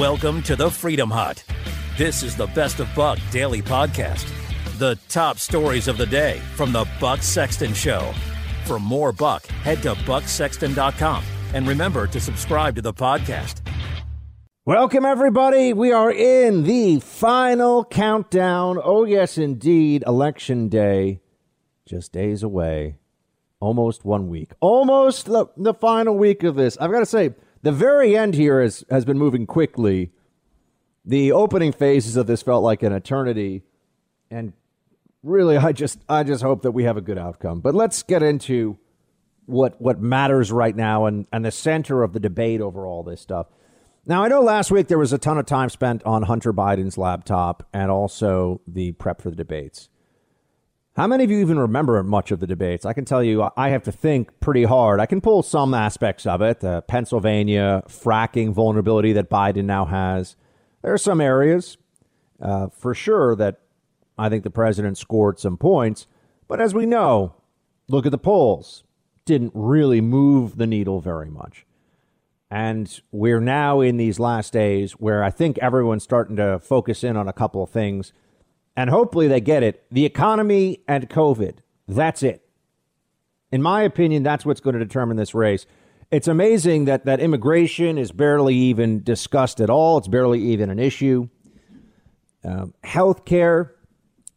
Welcome to the Freedom Hut. This is the Best of Buck daily podcast. The top stories of the day from the Buck Sexton Show. For more Buck, head to bucksexton.com and remember to subscribe to the podcast. Welcome, everybody. We are in the final countdown. Oh, yes, indeed. Election day, just days away. Almost one week. Almost the, the final week of this. I've got to say, the very end here has, has been moving quickly. The opening phases of this felt like an eternity. And really, I just I just hope that we have a good outcome. But let's get into what what matters right now and, and the center of the debate over all this stuff. Now, I know last week there was a ton of time spent on Hunter Biden's laptop and also the prep for the debates. How many of you even remember much of the debates? I can tell you, I have to think pretty hard. I can pull some aspects of it. The Pennsylvania fracking vulnerability that Biden now has. There are some areas, uh, for sure, that I think the president scored some points. But as we know, look at the polls. Didn't really move the needle very much. And we're now in these last days where I think everyone's starting to focus in on a couple of things and hopefully they get it. The economy and COVID. That's it. In my opinion, that's what's going to determine this race. It's amazing that, that immigration is barely even discussed at all. It's barely even an issue. Um, health care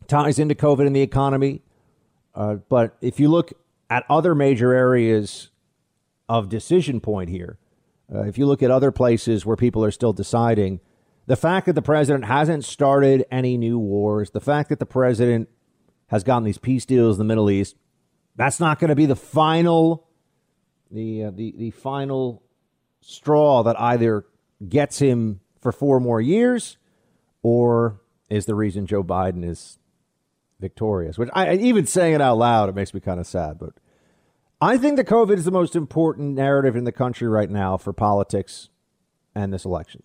ties into COVID and the economy. Uh, but if you look at other major areas of decision point here, uh, if you look at other places where people are still deciding, the fact that the president hasn't started any new wars, the fact that the president has gotten these peace deals in the Middle East, that's not going to be the final, the, uh, the the final straw that either gets him for four more years, or is the reason Joe Biden is victorious. Which I even saying it out loud, it makes me kind of sad. But I think that COVID is the most important narrative in the country right now for politics and this election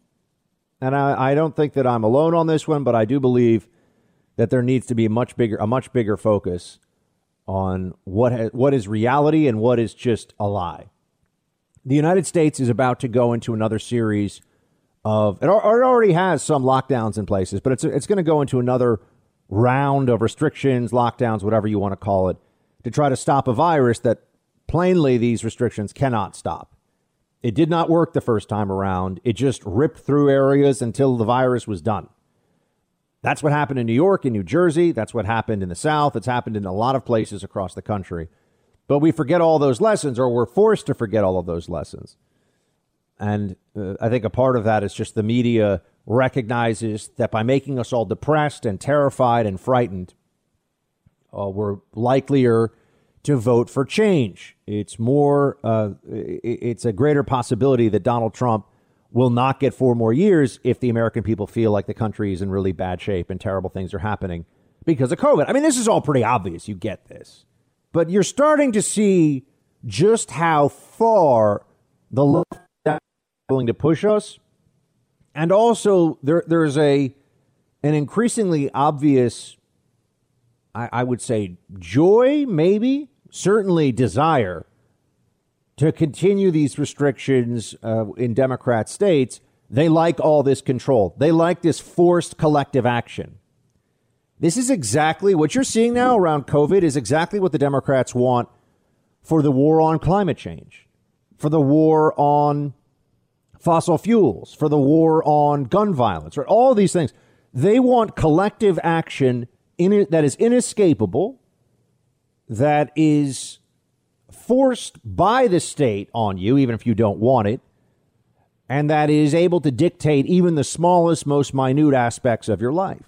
and I, I don't think that I'm alone on this one, but I do believe that there needs to be a much bigger a much bigger focus on what ha- what is reality and what is just a lie. The United States is about to go into another series of it, it already has some lockdowns in places, but it's it's going to go into another round of restrictions, lockdowns, whatever you want to call it, to try to stop a virus that plainly these restrictions cannot stop. It did not work the first time around. It just ripped through areas until the virus was done. That's what happened in New York and New Jersey. That's what happened in the South. It's happened in a lot of places across the country. But we forget all those lessons, or we're forced to forget all of those lessons. And uh, I think a part of that is just the media recognizes that by making us all depressed and terrified and frightened, uh, we're likelier to vote for change. It's more, uh, it's a greater possibility that Donald Trump will not get four more years if the American people feel like the country is in really bad shape and terrible things are happening because of COVID. I mean, this is all pretty obvious. You get this. But you're starting to see just how far the left is willing to push us. And also, there, there's a an increasingly obvious I, I would say joy, maybe, certainly desire to continue these restrictions uh, in Democrat states. They like all this control. They like this forced collective action. This is exactly what you're seeing now around COVID is exactly what the Democrats want for the war on climate change, for the war on fossil fuels, for the war on gun violence, right? All these things. They want collective action in, that is inescapable, that is forced by the state on you, even if you don't want it, and that is able to dictate even the smallest, most minute aspects of your life.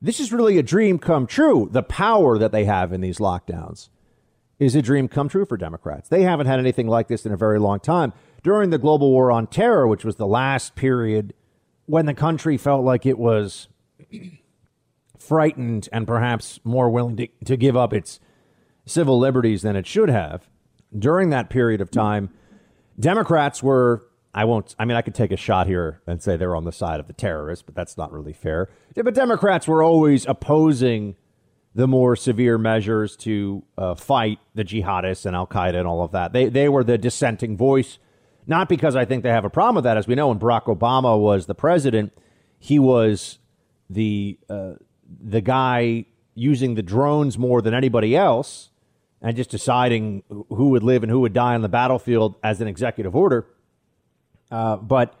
This is really a dream come true. The power that they have in these lockdowns is a dream come true for Democrats. They haven't had anything like this in a very long time. During the global war on terror, which was the last period when the country felt like it was frightened and perhaps more willing to, to give up its civil liberties than it should have. During that period of time, Democrats were, I won't, I mean, I could take a shot here and say they're on the side of the terrorists, but that's not really fair. Yeah, but Democrats were always opposing the more severe measures to uh, fight the jihadists and Al Qaeda and all of that. They, they were the dissenting voice. Not because I think they have a problem with that. As we know, when Barack Obama was the president, he was the uh, the guy using the drones more than anybody else and just deciding who would live and who would die on the battlefield as an executive order. Uh, but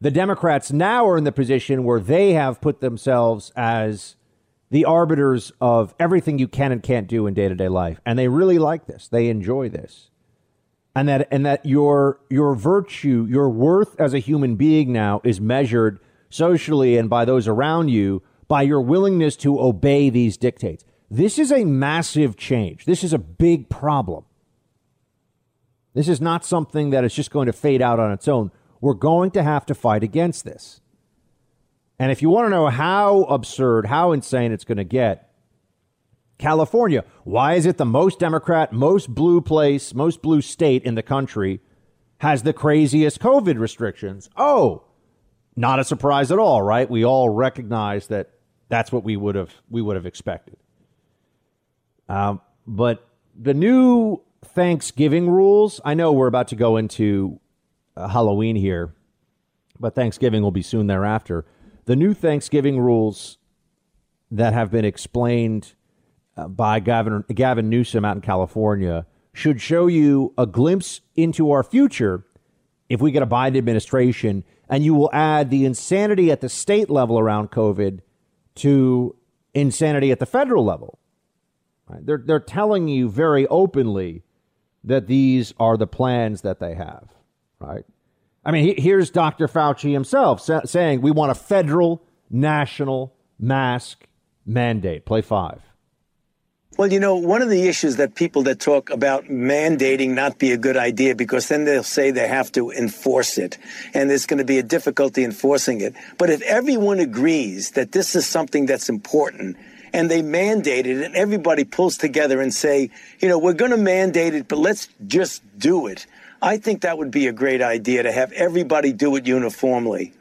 the Democrats now are in the position where they have put themselves as the arbiters of everything you can and can't do in day to day life. And they really like this. They enjoy this. And that, and that your, your virtue, your worth as a human being now is measured socially and by those around you by your willingness to obey these dictates. This is a massive change. This is a big problem. This is not something that is just going to fade out on its own. We're going to have to fight against this. And if you want to know how absurd, how insane it's going to get, California, why is it the most Democrat, most blue place, most blue state in the country has the craziest COVID restrictions? Oh, not a surprise at all, right? We all recognize that that's what we would have we would have expected. Um, but the new Thanksgiving rules, I know we're about to go into uh, Halloween here, but Thanksgiving will be soon thereafter. The new Thanksgiving rules that have been explained uh, by Gavin, Gavin Newsom out in California should show you a glimpse into our future if we get a Biden administration, and you will add the insanity at the state level around COVID to insanity at the federal level. Right? They're, they're telling you very openly that these are the plans that they have, right? I mean, he, here's Dr. Fauci himself sa- saying we want a federal national mask mandate. Play five. Well, you know, one of the issues that people that talk about mandating not be a good idea because then they'll say they have to enforce it and there's going to be a difficulty enforcing it. But if everyone agrees that this is something that's important and they mandate it and everybody pulls together and say, you know, we're going to mandate it, but let's just do it. I think that would be a great idea to have everybody do it uniformly.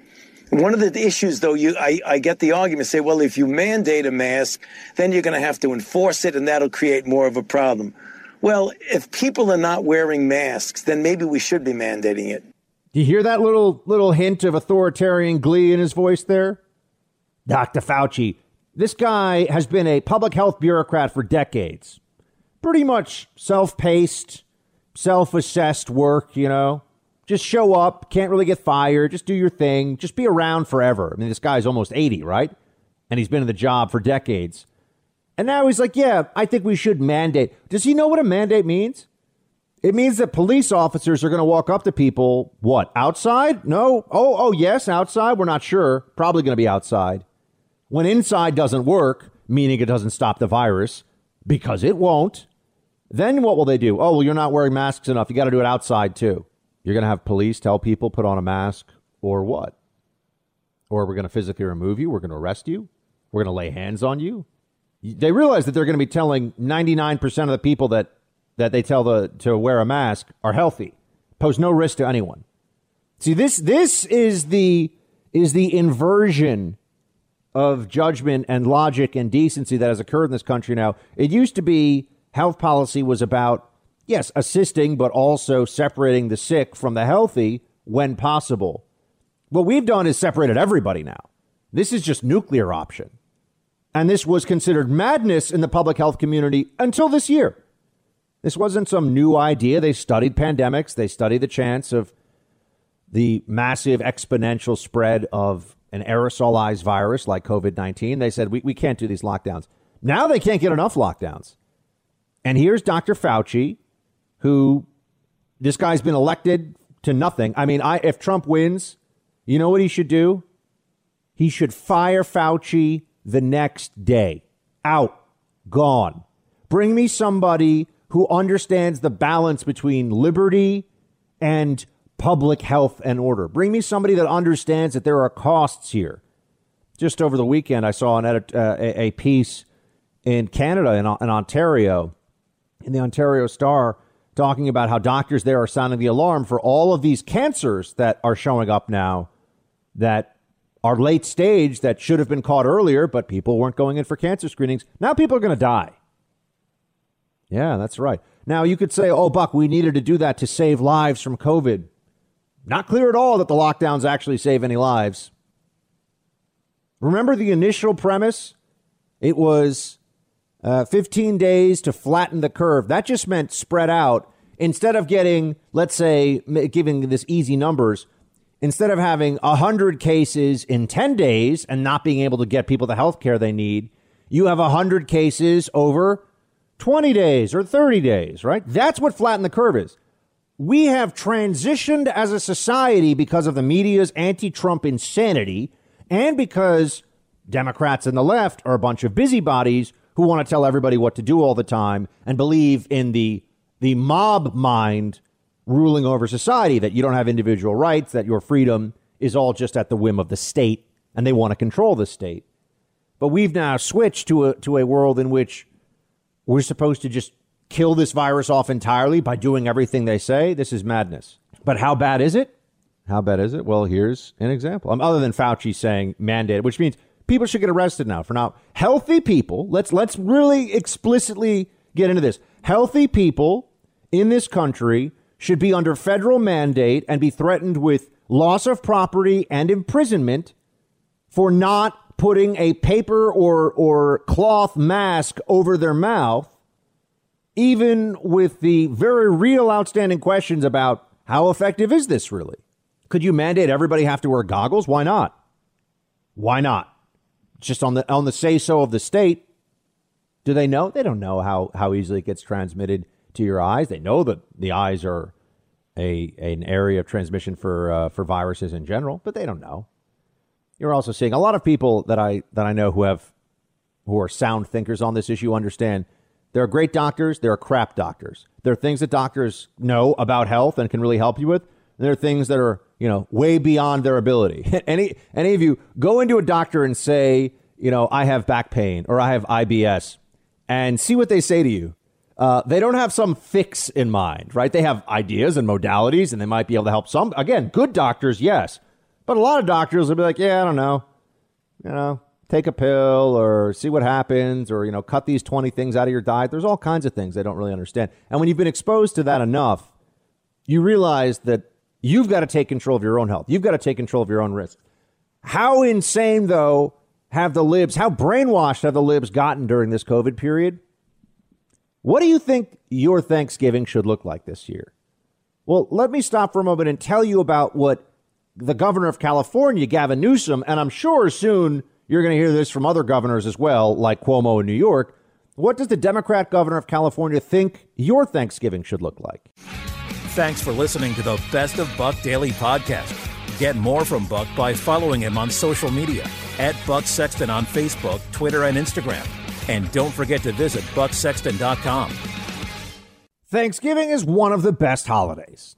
One of the issues, though, you I, I get the argument say, well, if you mandate a mask, then you're going to have to enforce it, and that'll create more of a problem. Well, if people are not wearing masks, then maybe we should be mandating it. Do you hear that little little hint of authoritarian glee in his voice there? Dr. Fauci, this guy has been a public health bureaucrat for decades. Pretty much self paced, self assessed work, you know. Just show up, can't really get fired, just do your thing, just be around forever. I mean, this guy's almost 80, right? And he's been in the job for decades. And now he's like, yeah, I think we should mandate. Does he know what a mandate means? It means that police officers are going to walk up to people, what, outside? No. Oh, oh, yes, outside. We're not sure. Probably going to be outside. When inside doesn't work, meaning it doesn't stop the virus, because it won't, then what will they do? Oh, well, you're not wearing masks enough. You got to do it outside too. You're going to have police tell people put on a mask or what? Or we're going to physically remove you. We're going to arrest you. We're going to lay hands on you. They realize that they're going to be telling 99% of the people that, that they tell the, to wear a mask are healthy, pose no risk to anyone. See, this, this is the, is the inversion of judgment and logic and decency that has occurred in this country now. It used to be health policy was about, yes, assisting, but also separating the sick from the healthy when possible. What we've done is separated everybody now. This is just nuclear option. And this was considered madness in the public health community until this year. This wasn't some new idea. They studied pandemics, they studied the chance of the massive exponential spread of an aerosolized virus like COVID 19. They said, we, we can't do these lockdowns. Now they can't get enough lockdowns. And here's Dr. Fauci, who this guy's been elected to nothing. I mean, I, if Trump wins, you know what he should do? He should fire Fauci the next day. Out, gone. Bring me somebody who understands the balance between liberty and public health and order. Bring me somebody that understands that there are costs here. Just over the weekend, I saw an edit, uh, a, piece in Canada, in, in Ontario, in the Ontario Star, talking about how doctors there are sounding the alarm for all of these cancers that are showing up now that are late stage that should have been caught earlier, but people weren't going in for cancer screenings. Now people are going to die. Yeah, that's right. Now you could say, oh, Buck, we needed to do that to save lives from COVID. Not clear at all that the lockdowns actually save any lives. Remember the initial premise? It was uh, 15 days to flatten the curve. That just meant spread out. Instead of getting, let's say, giving this easy numbers, instead of having 100 cases in 10 days and not being able to get people the health care they need, you have 100 cases over 20 days or 30 days, right? That's what flatten the curve is. We have transitioned as a society because of the media's anti Trump insanity and because Democrats and the left are a bunch of busybodies who want to tell everybody what to do all the time and believe in the, the mob mind ruling over society, that you don't have individual rights, that your freedom is all just at the whim of the state, and they want to control the state. But we've now switched to a, to a world in which we're supposed to just kill this virus off entirely by doing everything they say. This is madness. But how bad is it? How bad is it? Well, here's an example. Um, other than Fauci saying mandate, which means people should get arrested now for not Healthy people, let's let's really explicitly get into this. Healthy people in this country should be under federal mandate and be threatened with loss of property and imprisonment for not putting a paper or or cloth mask over their mouth even with the very real outstanding questions about how effective is this really? Could you mandate everybody have to wear goggles? Why not? Why not? Just on the on the say so of the state. Do they know? They don't know how how easily it gets transmitted to your eyes. They know that the eyes are a an area of transmission for uh, for viruses in general, but they don't know. You're also seeing a lot of people that I that I know who have who are sound thinkers on this issue understand there are great doctors, there are crap doctors. There are things that doctors know about health and can really help you with. And there are things that are, you know, way beyond their ability. any any of you go into a doctor and say, you know, I have back pain or I have IBS and see what they say to you. Uh, they don't have some fix in mind, right? They have ideas and modalities, and they might be able to help some. Again, good doctors, yes, but a lot of doctors will be like, "Yeah, I don't know, you know, take a pill or see what happens or you know cut these 20 things out of your diet there's all kinds of things they don't really understand and when you've been exposed to that enough you realize that you've got to take control of your own health you've got to take control of your own risk how insane though have the libs how brainwashed have the libs gotten during this covid period what do you think your thanksgiving should look like this year well let me stop for a moment and tell you about what the governor of california gavin newsom and i'm sure soon you're going to hear this from other governors as well, like Cuomo in New York. What does the Democrat governor of California think your Thanksgiving should look like? Thanks for listening to the Best of Buck Daily podcast. Get more from Buck by following him on social media at Buck Sexton on Facebook, Twitter, and Instagram. And don't forget to visit bucksexton.com. Thanksgiving is one of the best holidays.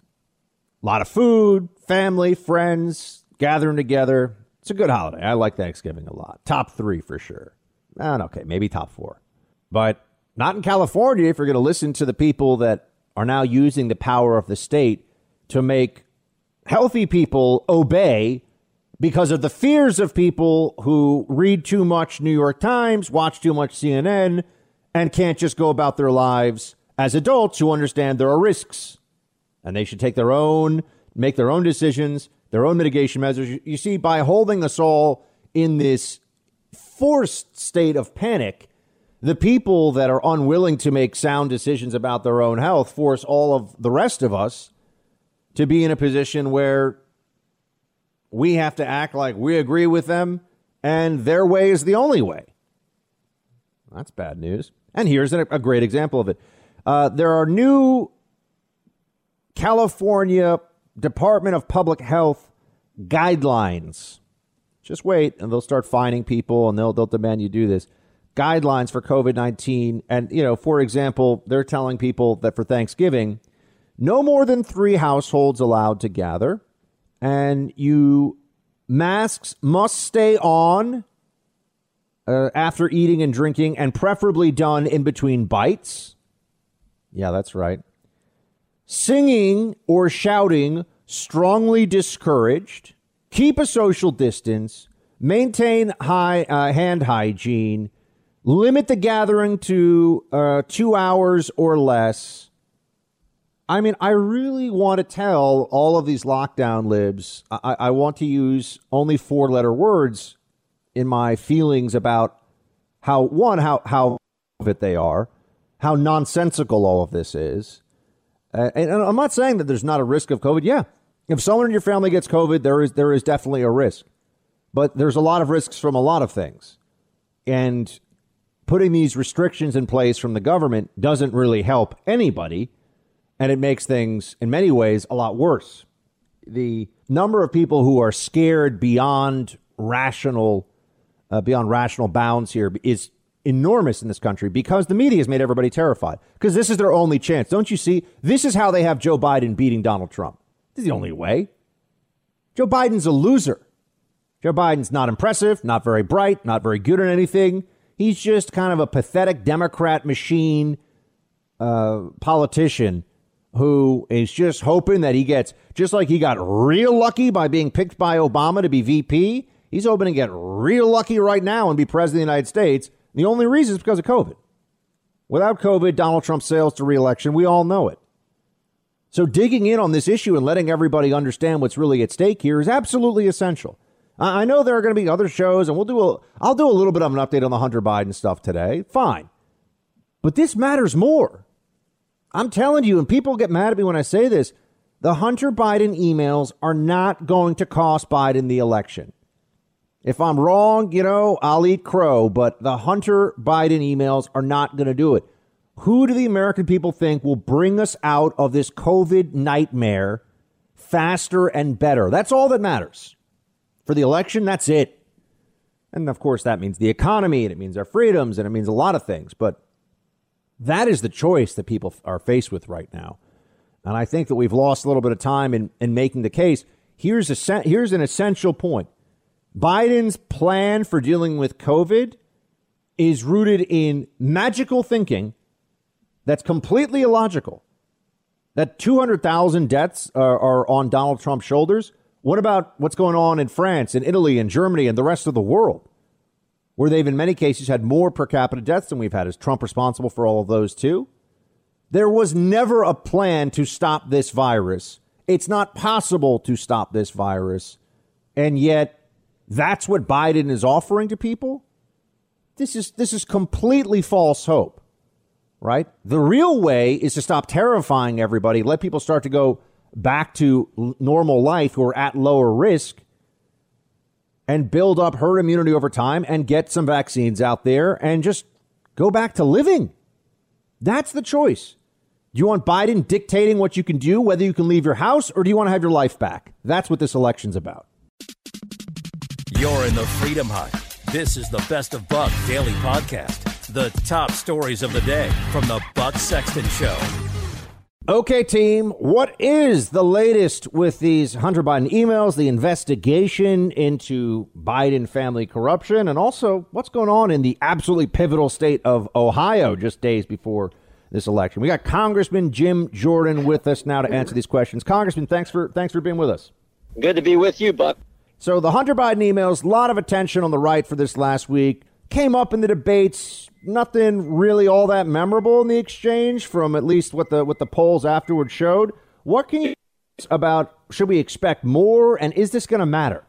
A lot of food, family, friends gathering together. It's a good holiday. I like Thanksgiving a lot. Top three for sure. And okay, maybe top four. But not in California if you're going to listen to the people that are now using the power of the state to make healthy people obey because of the fears of people who read too much New York Times, watch too much CNN, and can't just go about their lives as adults who understand there are risks. And they should take their own, make their own decisions their own mitigation measures. You see, by holding us all in this forced state of panic, the people that are unwilling to make sound decisions about their own health force all of the rest of us to be in a position where we have to act like we agree with them and their way is the only way. That's bad news. And here's a, great example of it. Uh, there are new California Department of Public Health guidelines. Just wait, and they'll start finding people, and they'll they'll demand you do this. Guidelines for COVID nineteen, and you know, for example, they're telling people that for Thanksgiving, no more than three households allowed to gather, and you masks must stay on uh, after eating and drinking, and preferably done in between bites. Yeah, that's right. Singing or shouting strongly discouraged. Keep a social distance. Maintain high uh, hand hygiene. Limit the gathering to uh, two hours or less. I mean, I really want to tell all of these lockdown libs, I, I want to use only four letter words in my feelings about how, one, how, how it they are, how nonsensical all of this is. Uh, and, and I'm not saying that there's not a risk of COVID. Yeah. If someone in your family gets COVID, there is, there is definitely a risk. But there's a lot of risks from a lot of things. And putting these restrictions in place from the government doesn't really help anybody and it makes things in many ways a lot worse. The number of people who are scared beyond rational uh, beyond rational bounds here is enormous in this country because the media has made everybody terrified because this is their only chance. Don't you see? This is how they have Joe Biden beating Donald Trump. This is the only way. Joe Biden's a loser. Joe Biden's not impressive, not very bright, not very good at anything. He's just kind of a pathetic Democrat machine uh, politician who is just hoping that he gets, just like he got real lucky by being picked by Obama to be VP, he's hoping to get real lucky right now and be president of the United States. The only reason is because of COVID. Without COVID, Donald Trump sails to reelection. We all know it. So digging in on this issue and letting everybody understand what's really at stake here is absolutely essential. I know there are going to be other shows, and we'll do a. I'll do a little bit of an update on the Hunter Biden stuff today. Fine, but this matters more. I'm telling you, and people get mad at me when I say this, the Hunter Biden emails are not going to cost Biden the election. If I'm wrong, you know, I'll eat crow, but the Hunter Biden emails are not going to do it. Who do the American people think will bring us out of this COVID nightmare faster and better? That's all that matters. For the election, that's it. And of course, that means the economy and it means our freedoms and it means a lot of things. But that is the choice that people are faced with right now. And I think that we've lost a little bit of time in, in making the case. Here's, a, here's an essential point Biden's plan for dealing with COVID is rooted in magical thinking that's completely illogical. That 200,000 deaths are, are on Donald Trump's shoulders. What about what's going on in France and Italy and Germany and the rest of the world? where they've in many cases had more per capita deaths than we've had. Is Trump responsible for all of those too? There was never a plan to stop this virus. It's not possible to stop this virus. And yet that's what Biden is offering to people. This is this is completely false hope. Right? The real way is to stop terrifying everybody, let people start to go back to normal life who are at lower risk and build up herd immunity over time and get some vaccines out there and just go back to living. That's the choice. Do you want Biden dictating what you can do, whether you can leave your house, or do you want to have your life back? That's what this election's about. You're in the Freedom Hut. This is the Best of Buck Daily Podcast. The top stories of the day from the Buck Sexton Show. Okay, team, what is the latest with these Hunter Biden emails, the investigation into Biden family corruption, and also what's going on in the absolutely pivotal state of Ohio just days before this election? We got Congressman Jim Jordan with us now to answer these questions. Congressman, thanks for thanks for being with us. Good to be with you, Buck. So the Hunter Biden emails, a lot of attention on the right for this last week came up in the debates. Nothing really all that memorable in the exchange, from at least what the what the polls afterward showed. What can you about? Should we expect more? And is this going to matter?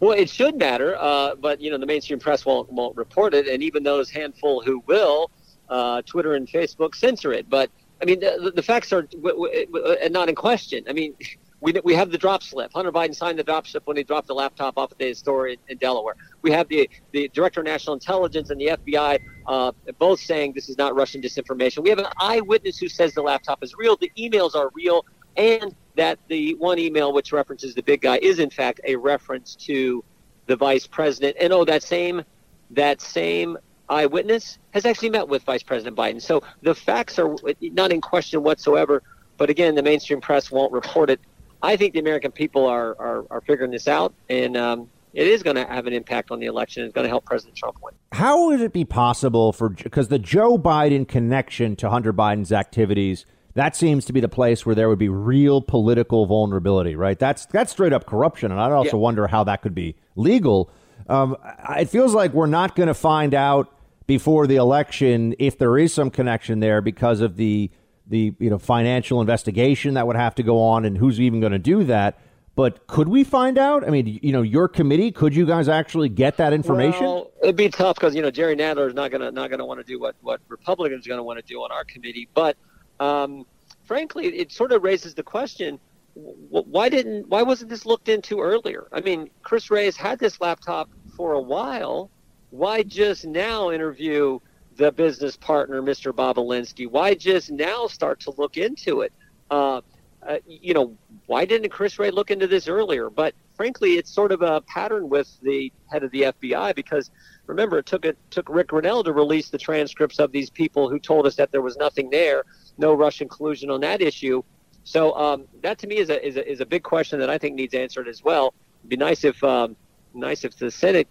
Well, it should matter, uh, but you know the mainstream press won't won't report it, and even those handful who will, uh, Twitter and Facebook censor it. But I mean, the, the facts are w- w- not in question. I mean, we, we have the drop slip. Hunter Biden signed the drop slip when he dropped the laptop off at the store in, in Delaware. We have the, the Director of National Intelligence and the FBI uh, both saying this is not Russian disinformation. We have an eyewitness who says the laptop is real, the emails are real, and that the one email which references the big guy is in fact a reference to the vice president. And oh, that same that same eyewitness has actually met with Vice President Biden. So the facts are not in question whatsoever. But again, the mainstream press won't report it I think the American people are, are, are figuring this out, and um, it is going to have an impact on the election. It's going to help President Trump win. How would it be possible for because the Joe Biden connection to Hunter Biden's activities? That seems to be the place where there would be real political vulnerability, right? That's that's straight up corruption, and I also yeah. wonder how that could be legal. Um, it feels like we're not going to find out before the election if there is some connection there because of the the you know financial investigation that would have to go on and who's even going to do that. But could we find out? I mean, you know, your committee, could you guys actually get that information? Well, it'd be tough because you know Jerry Nadler is not gonna not gonna want to do what what Republicans are gonna want to do on our committee. But um, frankly, it sort of raises the question: why didn't why wasn't this looked into earlier? I mean, Chris Wray has had this laptop for a while. Why just now interview the business partner, Mr. Bobulinski? Why just now start to look into it? Uh, uh, you know, why didn't Chris Wray look into this earlier? But frankly, it's sort of a pattern with the head of the FBI because remember, it took it took Rick Grenell to release the transcripts of these people who told us that there was nothing there, no Russian collusion on that issue. So um, that to me is a, is a is a big question that I think needs answered as well. It'd be nice if um, nice if the Senate,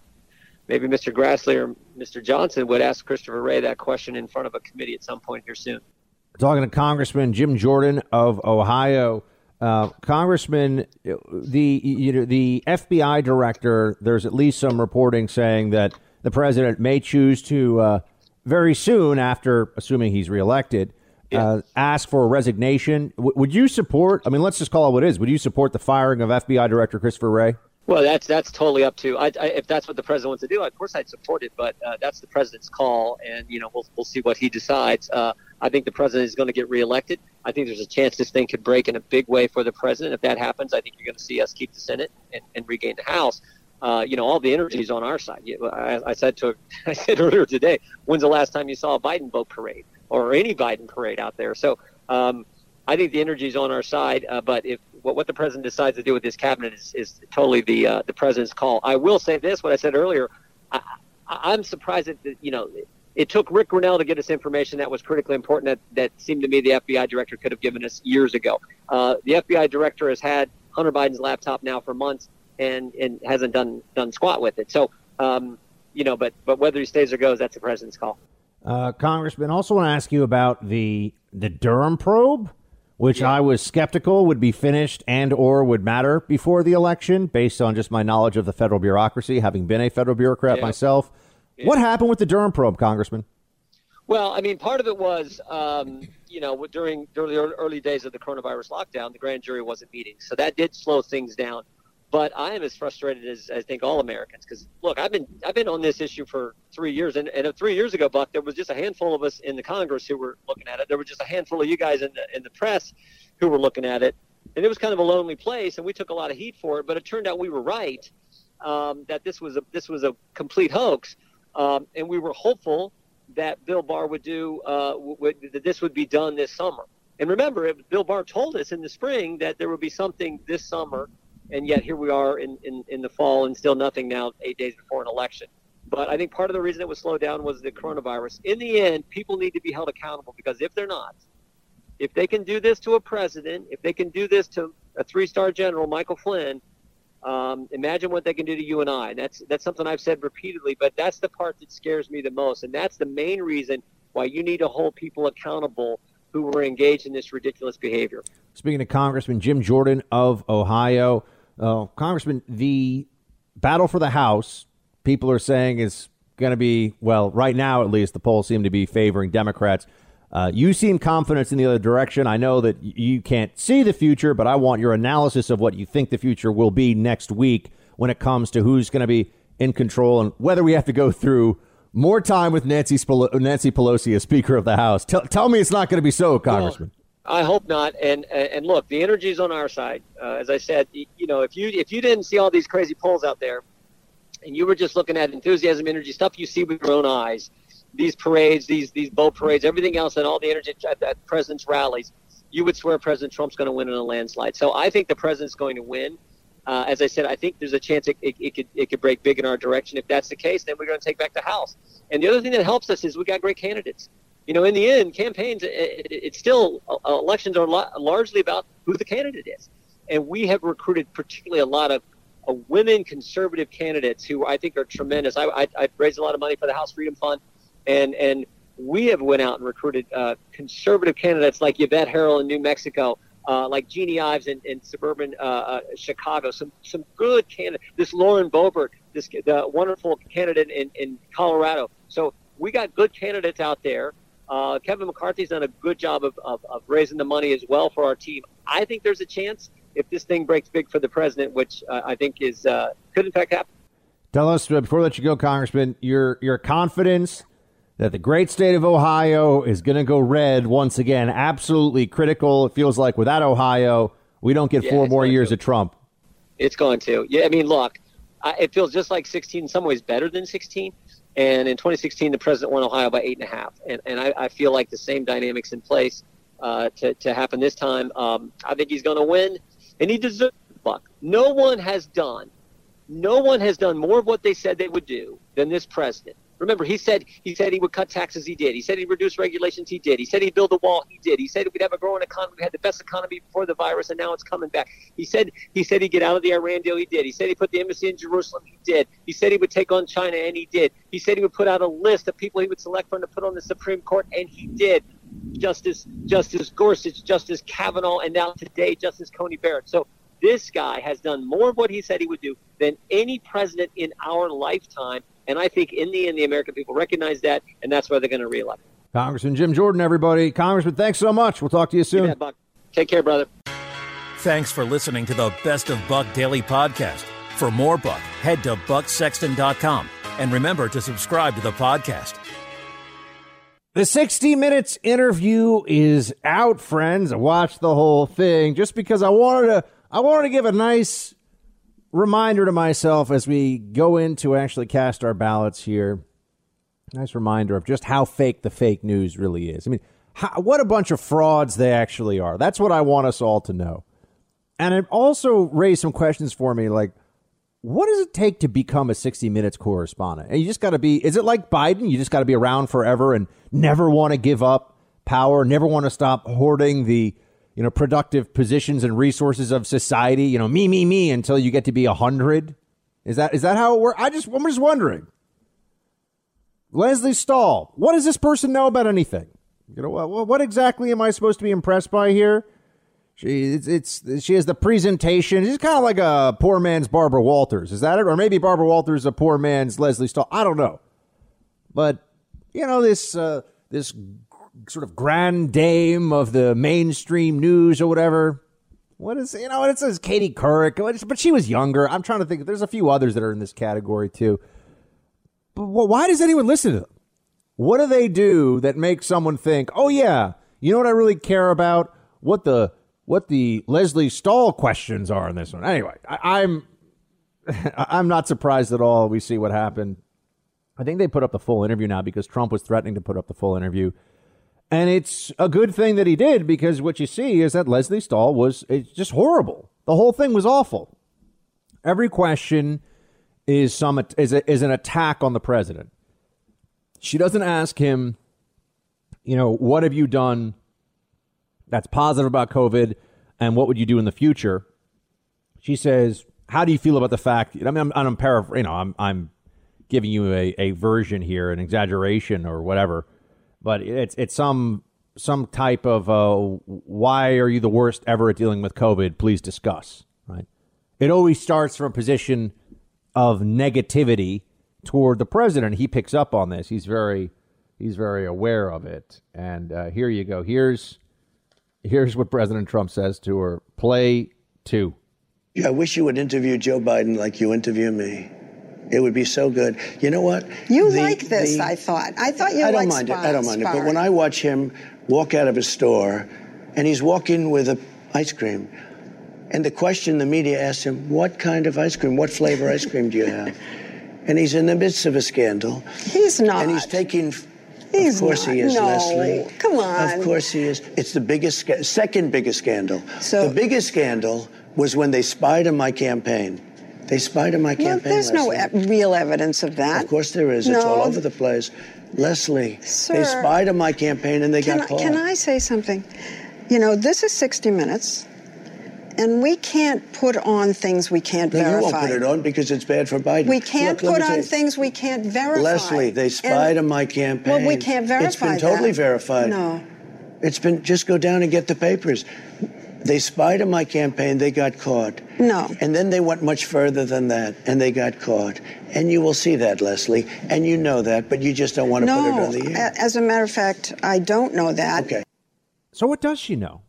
maybe Mr. Grassley or Mr. Johnson would ask Christopher Wray that question in front of a committee at some point here soon talking to Congressman Jim Jordan of Ohio. Uh, Congressman, the you know the FBI director. There's at least some reporting saying that the president may choose to uh, very soon after, assuming he's reelected, yeah. uh, ask for a resignation. W- would you support? I mean, let's just call it what it is. Would you support the firing of FBI Director Christopher Wray? Well, that's that's totally up to. I, I, if that's what the president wants to do, of course I'd support it. But uh, that's the president's call, and you know we'll we'll see what he decides. Uh, I think the president is going to get reelected. I think there's a chance this thing could break in a big way for the president. If that happens, I think you're going to see us keep the Senate and, and regain the House. Uh, you know, all the energy is on our side. I, I said to I said earlier today, when's the last time you saw a Biden boat parade or any Biden parade out there? So um, I think the energy is on our side. Uh, but if what, what the president decides to do with his cabinet is, is totally the uh, the president's call. I will say this: what I said earlier, I, I'm surprised that you know it took Rick Grenell to get us information that was critically important that, that seemed to me the FBI director could have given us years ago. Uh, the FBI director has had Hunter Biden's laptop now for months and, and hasn't done done squat with it. So, um, you know, but but whether he stays or goes, that's the president's call. Uh, Congressman, also want to ask you about the the Durham probe which yeah. I was skeptical would be finished and or would matter before the election based on just my knowledge of the federal bureaucracy, having been a federal bureaucrat yeah. myself. Yeah. What happened with the Durham probe, Congressman? Well, I mean, part of it was, um, you know, during, during the early days of the coronavirus lockdown, the grand jury wasn't meeting. So that did slow things down. But I am as frustrated as I think all Americans because look, I've been I've been on this issue for three years, and, and three years ago, Buck, there was just a handful of us in the Congress who were looking at it. There was just a handful of you guys in the in the press who were looking at it, and it was kind of a lonely place, and we took a lot of heat for it. But it turned out we were right um, that this was a this was a complete hoax, um, and we were hopeful that Bill Barr would do uh, that this would be done this summer. And remember, Bill Barr told us in the spring that there would be something this summer and yet here we are in, in, in the fall and still nothing now, eight days before an election. But I think part of the reason it was slowed down was the coronavirus. In the end, people need to be held accountable because if they're not, if they can do this to a president, if they can do this to a three-star general, Michael Flynn, um, imagine what they can do to you and I. That's that's something I've said repeatedly, but that's the part that scares me the most, and that's the main reason why you need to hold people accountable who were engaged in this ridiculous behavior. Speaking to Congressman Jim Jordan of Ohio. Uh, Congressman, the battle for the House, people are saying is going to be, well, right now at least, the polls seem to be favoring Democrats. Uh, you seem confident in the other direction. I know that you can't see the future, but I want your analysis of what you think the future will be next week when it comes to who's going to be in control and whether we have to go through more time with Nancy, Nancy Pelosi as Speaker of the House. Tell, tell me it's not going to be so, Congressman. I hope not. And and look, the energy is on our side. Uh, as I said, you know, if you if you didn't see all these crazy polls out there, and you were just looking at enthusiasm, energy stuff you see with your own eyes, these parades, these these boat parades, everything else, and all the energy at, at president's rallies, you would swear President Trump's going to win in a landslide. So I think the president's going to win. Uh, as I said, I think there's a chance it, it, it, could it could break big in our direction. If that's the case, then we're going to take back the House. And the other thing that helps us is we got great candidates you know, in the end, campaigns, it, it's still, uh, elections are largely about who the candidate is. And we have recruited particularly a lot of uh, women conservative candidates who I think are tremendous. I, I, I, raised a lot of money for the House Freedom Fund, and, and we have went out and recruited uh, conservative candidates like Yvette Herrell in New Mexico, uh, like Jeanne Ives in, in suburban uh, uh, Chicago, some some good candidates. This Lauren Boebert, this the wonderful candidate in, in Colorado. So we got good candidates out there Uh, Kevin McCarthy's done a good job of, of, of raising the money as well for our team. I think there's a chance if this thing breaks big for the president, which uh, I think is uh, could in fact happen. Tell us uh, before I let you go, Congressman, your your confidence that the great state of Ohio is going to go red once again. Absolutely critical. It feels like without Ohio, we don't get Yeah, four more years to. of Trump. It's going to. Yeah, I mean, look, I, it feels just like 16 in some ways better than 16. And in 2016, the president won Ohio by eight and a half. And, and I, I feel like the same dynamics in place uh, to, to happen this time. Um, I think he's going to win, and he deserves the buck. No one has done, no one has done more of what they said they would do than this president. Remember, he said he said he would cut taxes. He did. He said he'd reduce regulations. He did. He said he'd build a wall. He did. He said we'd have a growing economy. We had the best economy before the virus, and now it's coming back. He said he said he'd get out of the Iran deal. He did. He said he'd put the embassy in Jerusalem. He did. He said he would take on China, and he did. He said he would put out a list of people he would select from to put on the Supreme Court, and he did. Justice Justice Gorsuch, Justice Kavanaugh, and now today Justice Coney Barrett. So this guy has done more of what he said he would do than any president in our lifetime. And I think in the end, the American people recognize that, and that's why they're going to reelect. him. Congressman Jim Jordan, everybody. Congressman, thanks so much. We'll talk to you soon. Yeah, Buck. Take care, brother. Thanks for listening to the Best of Buck Daily Podcast. For more Buck, head to bucksexton.com. And remember to subscribe to the podcast. The 60 Minutes interview is out, friends. I watched the whole thing just because I wanted to I wanted to give a nice reminder to myself as we go in to actually cast our ballots here. Nice reminder of just how fake the fake news really is. I mean, how, what a bunch of frauds they actually are. That's what I want us all to know. And it also raised some questions for me like what does it take to become a 60 minutes correspondent? And you just got to be, is it like Biden? You just got to be around forever and never want to give up power, never want to stop hoarding the, you know, productive positions and resources of society, you know, me, me, me until you get to be a hundred. Is that, is that how it works? I just, I'm just wondering. Lesley Stahl, what does this person know about anything? You know, what, what exactly am I supposed to be impressed by here? She it's, it's she has the presentation. She's kind of like a poor man's Barbara Walters. Is that it? Or maybe Barbara Walters is a poor man's Lesley Stahl. I don't know. But you know this uh, this sort of grand dame of the mainstream news or whatever. What is you know? It says Katie Couric, but she was younger. I'm trying to think. There's a few others that are in this category too. But why does anyone listen to them? What do they do that makes someone think, oh yeah, you know what I really care about? What the what the Lesley Stahl questions are in this one. Anyway, I, I'm I'm not surprised at all. We see what happened. I think they put up the full interview now because Trump was threatening to put up the full interview. And it's a good thing that he did because what you see is that Lesley Stahl was it's just horrible. The whole thing was awful. Every question is some is a, is an attack on the president. She doesn't ask him, you know, what have you done that's positive about COVID and what would you do in the future? She says, "How do you feel about the fact?" I mean, I'm, I'm paraphr- you know, I'm I'm giving you a, a version here, an exaggeration or whatever, but it's it's some some type of uh, why are you the worst ever at dealing with COVID? Please discuss. Right? It always starts from a position of negativity toward the president. He picks up on this. He's very he's very aware of it. And uh, here you go. Here's here's what President Trump says to her. Play two. Yeah, I wish you would interview Joe Biden like you interview me. It would be so good. You know what? You The- like this, the- I thought. I thought you I don't mind it. I don't mind it. But when. I watch him walk out of a store, and he's walking with a ice cream, and the question the media asks him, "What kind of ice cream? What flavor ice cream do you have?" And he's in the midst of a scandal, He's not. and he's taking. He's of course not. he is, No. Lesley. Come on. Of course he is. It's the biggest, second biggest scandal. So- the biggest scandal was when they spied on my campaign. They spied on my Well, campaign. there's no e- real evidence of that. Of course there is. It's all over the place. Lesley, Sir, they spied on my campaign and they got I, caught. can I say something? You know, this is 60 Minutes, and we can't put on things we can't no, you verify. won't put it on because it's bad for Biden. We can't Look, put on things we can't verify. Lesley, they spied And- on my campaign. Well, we can't verify It's been totally that. verified. No. It's been just go down and get the papers. They spied on my campaign, they got caught. No. And then they went much further than that, and they got caught. And you will see that, Lesley, and you know that, but you just don't want to no, put it on the air. as a matter of fact, I don't know that. Okay. So what does she know?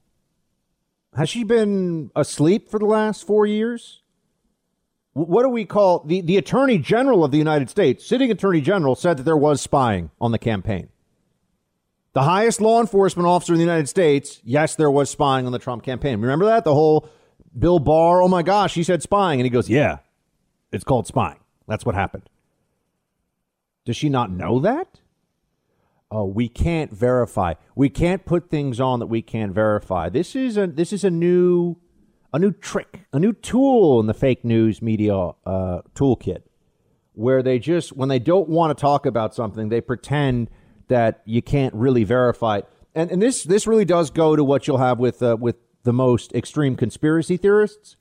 Has she been asleep for the last four years? What do we call the, the Attorney General of the United States, sitting Attorney General, said that there was spying on the campaign. The highest law enforcement officer in the United States, yes, there was spying on the Trump campaign. Remember that? The whole Bill Barr, oh my gosh, he said spying. And he goes, yeah, it's called spying. That's what happened. Does she not know that? Oh, we can't verify. We can't put things on that we can't verify. This is a this is a new a new trick, a new tool in the fake news media uh, toolkit, where they just when they don't want to talk about something, they pretend that you can't really verify. And and this this really does go to what you'll have with uh, with the most extreme conspiracy theorists.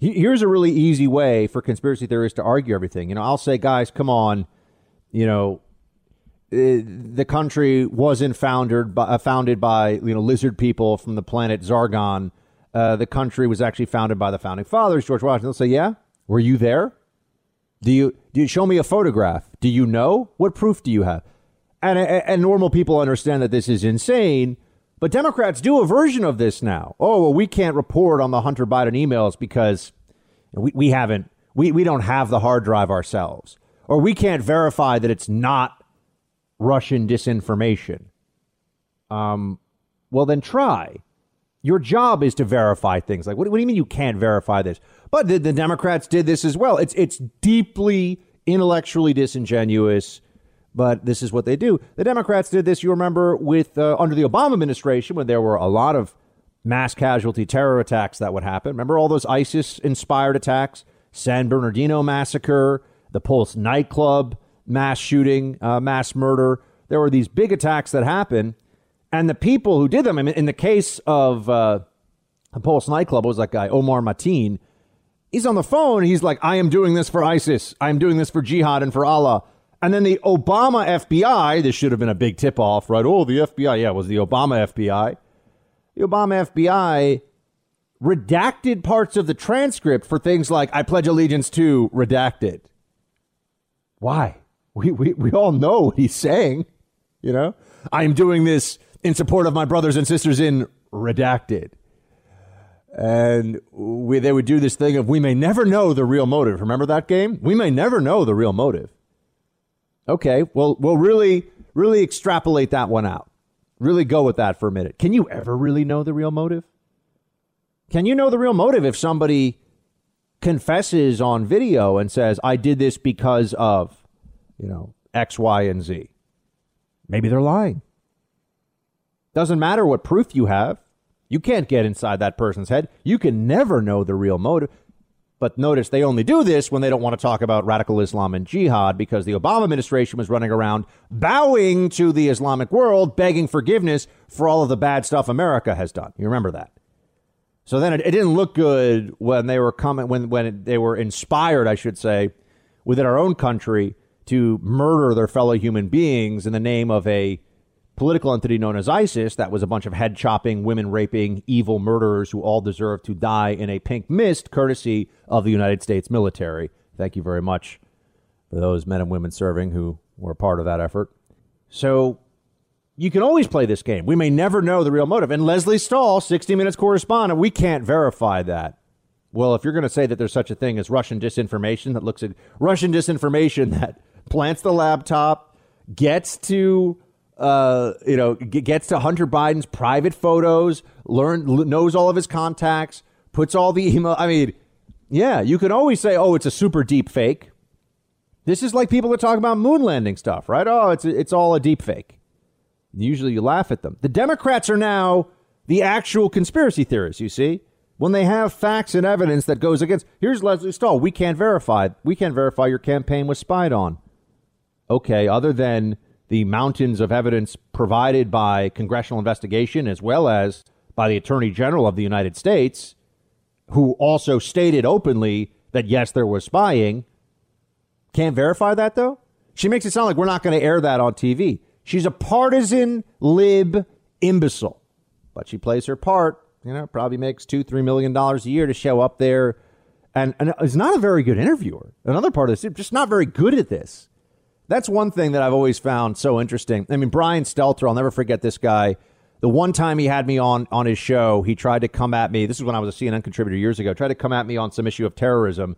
Here's a really easy way for conspiracy theorists to argue everything. You know, I'll say, guys, come on, you know, uh, the country wasn't founded by, uh, founded by you know lizard people from the planet Zargon. Uh, the country was actually founded by the founding fathers, George Washington. They'll say, "Yeah, were you there? Do you do you show me a photograph? Do you know what proof do you have?" And and normal people understand that this is insane, but Democrats do a version of this now. Oh, well, we can't report on the Hunter Biden emails because we, we haven't we, we don't have the hard drive ourselves, or we can't verify that it's not Russian disinformation. Um, well, then try. Your job is to verify things. Like, what, what do you mean you can't verify this? But the, the Democrats did this as well. It's it's deeply intellectually disingenuous, but this is what they do. The Democrats did this. You remember with uh, under the Obama administration when there were a lot of mass casualty terror attacks that would happen. Remember all those ISIS inspired attacks, San Bernardino massacre, the Pulse nightclub mass shooting, uh, mass murder. There were these big attacks that happened, and the people who did them. I mean, in the case of uh, the Pulse nightclub, was that guy Omar Mateen. He's on the phone. He's like, "I am doing this for ISIS. I am doing this for jihad and for Allah." And then the Obama FBI. This should have been a big tip off, right? Oh, the FBI. Yeah, it was the Obama FBI. The Obama FBI redacted parts of the transcript for things like "I pledge allegiance to" redacted. Why? we, we, we all know what he's saying. You know, I'm doing this in support of my brothers and sisters in redacted. And we, they would do this thing of we may never know the real motive. Remember that game? We may never know the real motive. Okay, well, we'll really, really extrapolate that one out. Really go with that for a minute. Can you ever really know the real motive? Can you know the real motive if somebody confesses on video and says, I did this because of? you know, X, Y, and Z. Maybe they're lying. Doesn't matter what proof you have. You can't get inside that person's head. You can never know the real motive. But notice they only do this when they don't want to talk about radical Islam and jihad because the Obama administration was running around bowing to the Islamic world, begging forgiveness for all of the bad stuff America has done. You remember that? So then it, it didn't look good when they were coming when when they were inspired, I should say, within our own country to murder their fellow human beings in the name of a political entity known as ISIS that was a bunch of head chopping, women raping, evil murderers who all deserve to die in a pink mist, courtesy of the United States military. Thank you very much for those men and women serving who were part of that effort. So you can always play this game. We may never know the real motive. And Lesley Stahl, 60 Minutes correspondent, we can't verify that. Well, if you're going to say that there's such a thing as Russian disinformation that looks at Russian disinformation that plants the laptop, gets to uh, you know, gets to Hunter Biden's private photos, learn knows all of his contacts, puts all the email. I mean, yeah, you can always say, "Oh, it's a super deep fake." This is like people that talk about moon landing stuff, right? Oh, it's it's all a deep fake. Usually, you laugh at them. The Democrats are now the actual conspiracy theorists. You see, when they have facts and evidence that goes against. Here's Lesley Stahl. We can't verify. We can't verify your campaign was spied on okay, other than the mountains of evidence provided by congressional investigation as well as by the Attorney General of the United States, who also stated openly that yes, there was spying. Can't verify that though? She makes it sound like we're not going to air that on TV. She's a partisan lib imbecile, but she plays her part You know, probably makes two, three million dollars a year to show up there, and and is not a very good interviewer. Another part of this, just not very good at this. That's one thing that I've always found so interesting. I mean, Brian Stelter, I'll never forget this guy. The one time he had me on on his show, he tried to come at me. This is when I was a CNN contributor years ago. Tried to come at me on some issue of terrorism,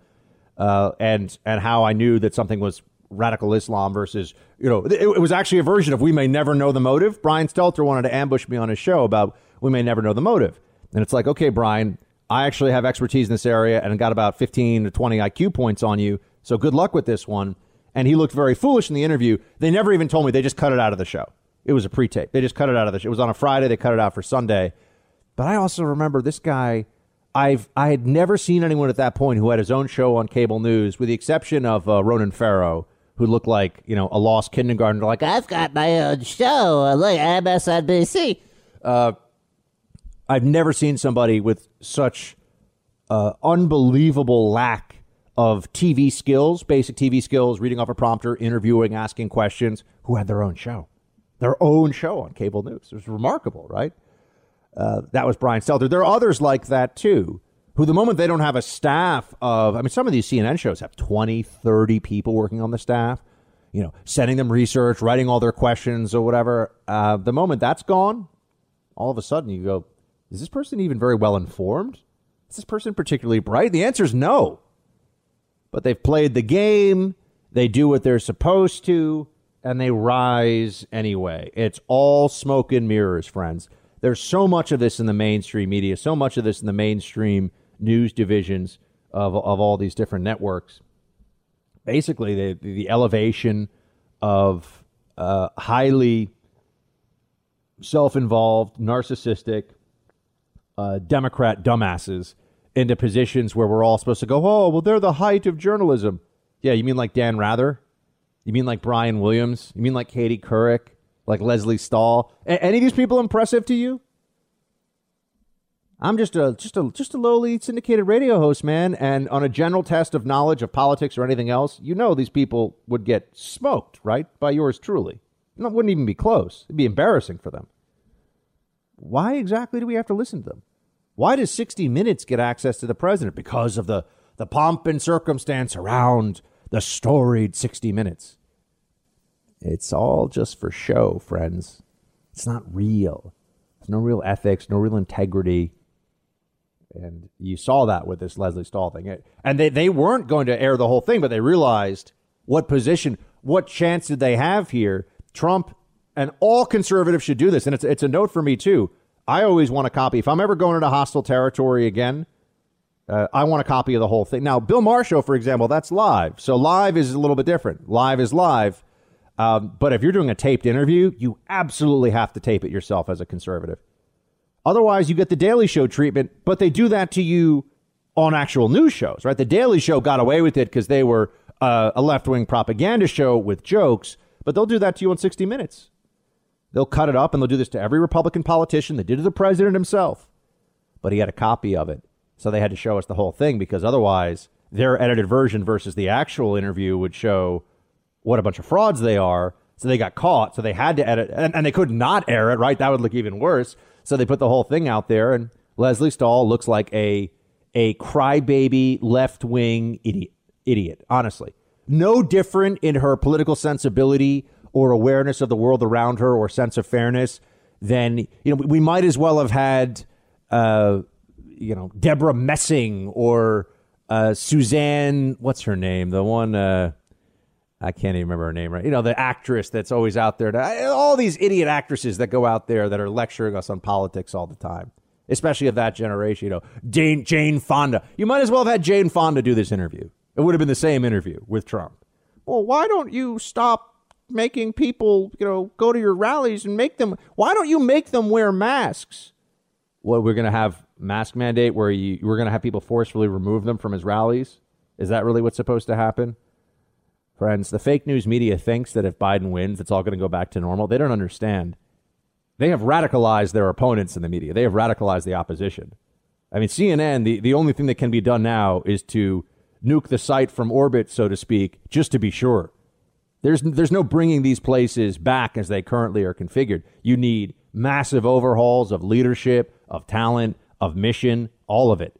uh, and and how I knew that something was radical Islam versus you know it, it, was actually a version of we may never know the motive. Brian Stelter wanted to ambush me on his show about we may never know the motive, and it's like okay, Brian, I actually have expertise in this area and got about fifteen to twenty IQ points on you. So good luck with this one. And he looked very foolish in the interview. They never even told me. They just cut it out of the show. It was a pre-tape. They just cut it out of the show. It was on a Friday. They cut it out for Sunday. But I also remember this guy. I've I had never seen anyone at that point who had his own show on cable news, with the exception of uh, Ronan Farrow, who looked like you know a lost kindergartner. Like I've got my own show. Uh, look, MSNBC. Uh, I've never seen somebody with such uh, unbelievable lack of TV skills, basic TV skills, reading off a prompter, interviewing, asking questions, who had their own show their own show on cable news. It was remarkable, right? Uh, that was Brian Stelter. There are others like that too, who the moment they don't have a staff of, I mean, some of these CNN shows have 20, 30 people working on the staff, you know, sending them research, writing all their questions or whatever. Uh, the moment that's gone, all of a sudden you go, is this person even very well informed? Is this person particularly bright? The answer is no. But they've played the game, they do what they're supposed to and they rise anyway. It's all smoke and mirrors, friends. There's so much of this in the mainstream media, so much of this in the mainstream news divisions of, of all these different networks. Basically, the, the elevation of uh, highly self involved, narcissistic, uh, Democrat dumbasses into positions where we're all supposed to go, oh, well, they're the height of journalism. Yeah, you mean like Dan Rather? You mean like Brian Williams? You mean like Katie Couric? Like Lesley Stahl? A- any of these people impressive to you? I'm just a just a just a lowly syndicated radio host, man. And on a general test of knowledge of politics or anything else, you know these people would get smoked, right, by yours truly. It wouldn't even be close. It'd be embarrassing for them. Why exactly do we have to listen to them? Why does 60 Minutes get access to the president? Because of the the pomp and circumstance around the storied 60 Minutes. It's all just for show, friends. It's not real. There's no real ethics, no real integrity. And you saw that with this Lesley Stahl thing. And they, they weren't going to air the whole thing, but they realized what position, what chance did they have here? Trump and all conservatives should do this. And it's, it's a note for me, too. I always want a copy. If I'm ever going into hostile territory again, uh, I want a copy of the whole thing. Now, Bill Marshall, for example, that's live. So live is a little bit different. Live is live. Um, but if you're doing a taped interview, you absolutely have to tape it yourself as a conservative. Otherwise, you get the Daily Show treatment, but they do that to you on actual news shows, right? The Daily Show got away with it because they were uh, a left wing propaganda show with jokes, but they'll do that to you on 60 Minutes. They'll cut it up and they'll do this to every Republican politician. They did to the president himself, but he had a copy of it. So they had to show us the whole thing because otherwise their edited version versus the actual interview would show what a bunch of frauds they are. So they got caught. So they had to edit and, and they could not air it, right? That would look even worse. So they put the whole thing out there and Lesley Stahl looks like a a crybaby left wing idiot. Idiot, honestly. No different in her political sensibility or awareness of the world around her or sense of fairness then you know we might as well have had uh, you know, Debra Messing or uh, Suzanne, what's her name? The one, uh, I can't even remember her name, right? You know, the actress that's always out there. To, all these idiot actresses that go out there that are lecturing us on politics all the time, especially of that generation. You know, Jane, Jane Fonda. You might as well have had Jane Fonda do this interview. It would have been the same interview with Trump. Well, why don't you stop making people, you know, go to your rallies and make them, why don't you make them wear masks? Well, we're going to have mask mandate where you we're going to have people forcefully remove them from his rallies? Is that really what's supposed to happen? Friends, the fake news media thinks that if Biden wins, it's all going to go back to normal. They don't understand. They have radicalized their opponents in the media. They have radicalized the opposition. I mean, CNN, the, the only thing that can be done now is to nuke the site from orbit, so to speak, just to be sure. There's, there's no bringing these places back as they currently are configured. You need massive overhauls of leadership, of talent, of mission, all of it.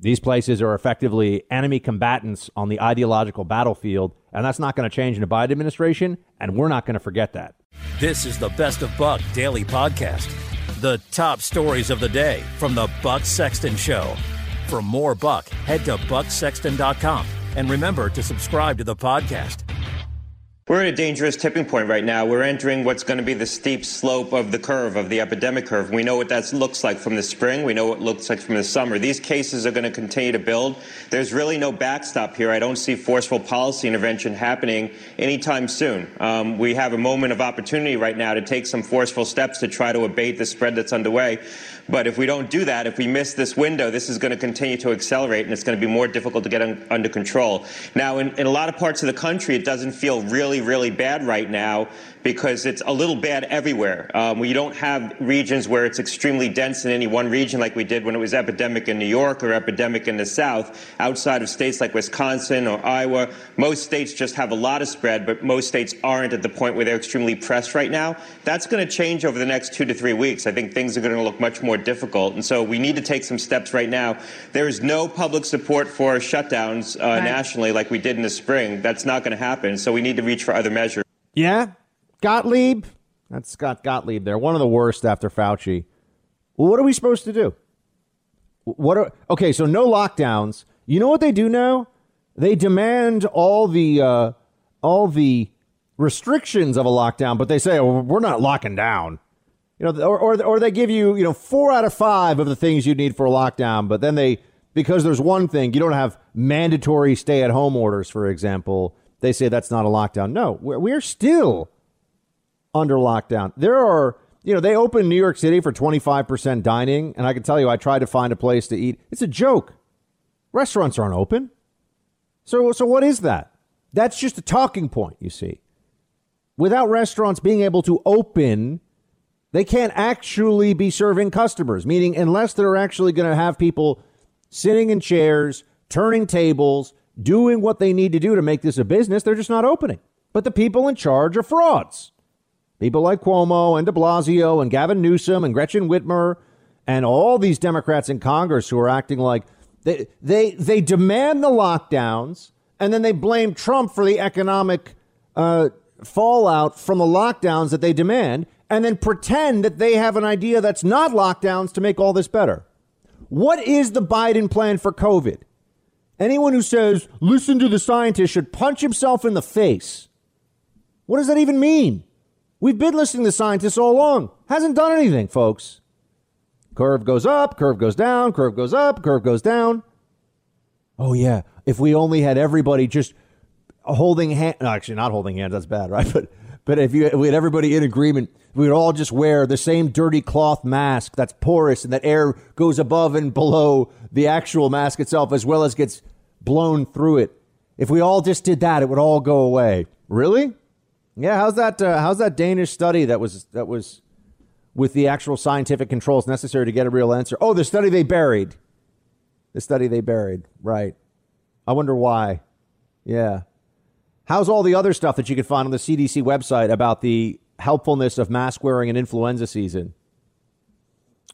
These places are effectively enemy combatants on the ideological battlefield, and that's not going to change in a Biden administration, and we're not going to forget that. This is the Best of Buck Daily Podcast. The top stories of the day from the Buck Sexton Show. For more Buck, head to bucksexton.com and remember to subscribe to the podcast. We're at a dangerous tipping point right now. We're entering what's going to be the steep slope of the curve, of the epidemic curve. We know what that looks like from the spring. We know what it looks like from the summer. These cases are going to continue to build. There's really no backstop here. I don't see forceful policy intervention happening anytime soon. Um, we have a moment of opportunity right now to take some forceful steps to try to abate the spread that's underway. But if we don't do that, if we miss this window, this is going to continue to accelerate and it's going to be more difficult to get un- under control. Now, in, in a lot of parts of the country, it doesn't feel really, really bad right now because it's a little bad everywhere. Um, we don't have regions where it's extremely dense in any one region like we did when it was epidemic in New York or epidemic in the South. Outside of states like Wisconsin or Iowa, most states just have a lot of spread, but most states aren't at the point where they're extremely pressed right now. That's going to change over the next two to three weeks. I think things are going to look much more difficult. And so we need to take some steps right now. There is no public support for shutdowns uh, right. nationally like we did in the spring. That's not going to happen. So we need to reach for other measures. Yeah, Gottlieb, that's Scott Gottlieb there, one of the worst after Fauci. What are we supposed to do? What are okay? So no lockdowns. You know what they do now? They demand all the uh, all the restrictions of a lockdown, but they say oh, we're not locking down. You know, or, or or they give you you know four out of five of the things you need for a lockdown, but then they because there's one thing you don't have mandatory stay at home orders, for example. They say that's not a lockdown. No, we're, we're still under lockdown. There are, you know, they opened New York City for 25% dining, and I can tell you, I tried to find a place to eat. It's a joke. Restaurants aren't open. So, so what is that? That's just a talking point, you see. Without restaurants being able to open, they can't actually be serving customers, meaning, unless they're actually going to have people sitting in chairs, turning tables, doing what they need to do to make this a business, they're just not opening. But the people in charge are frauds. People like Cuomo and de Blasio and Gavin Newsom and Gretchen Whitmer and all these Democrats in Congress who are acting like they, they, they demand the lockdowns and then they blame Trump for the economic uh, fallout from the lockdowns that they demand and then pretend that they have an idea that's not lockdowns to make all this better. What is the Biden plan for COVID? Anyone who says, listen to the scientists, should punch himself in the face. What does that even mean? We've been listening to scientists all along. Hasn't done anything, folks. Curve goes up, curve goes down, curve goes up, curve goes down. Oh, yeah. If we only had everybody just holding hands, no, actually, not holding hands, that's bad, right? But, but if, you, we had everybody in agreement, we would all just wear the same dirty cloth mask that's porous and that air goes above and below the actual mask itself as well as gets blown through it. If we all just did that, it would all go away. Really? Yeah, how's that? Uh, how's that Danish study that was that was with the actual scientific controls necessary to get a real answer? Oh, the study they buried. The study they buried. Right. I wonder why. Yeah. How's all the other stuff that you can find on the CDC website about the helpfulness of mask wearing in influenza season?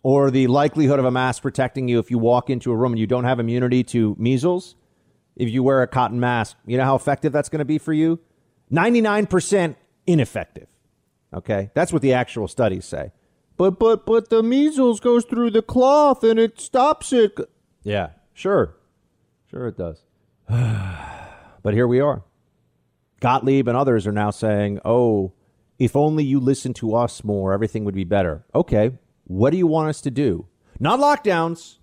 Or the likelihood of a mask protecting you if you walk into a room and you don't have immunity to measles? If you wear a cotton mask, you know how effective that's going to be for you? 99% ineffective. Okay? That's what the actual studies say. But but but the measles goes through the cloth and it stops it. Yeah, sure. Sure it does. but here we are. Gottlieb and others are now saying, "Oh, if only you listen to us more, everything would be better." Okay, what do you want us to do? Not lockdowns,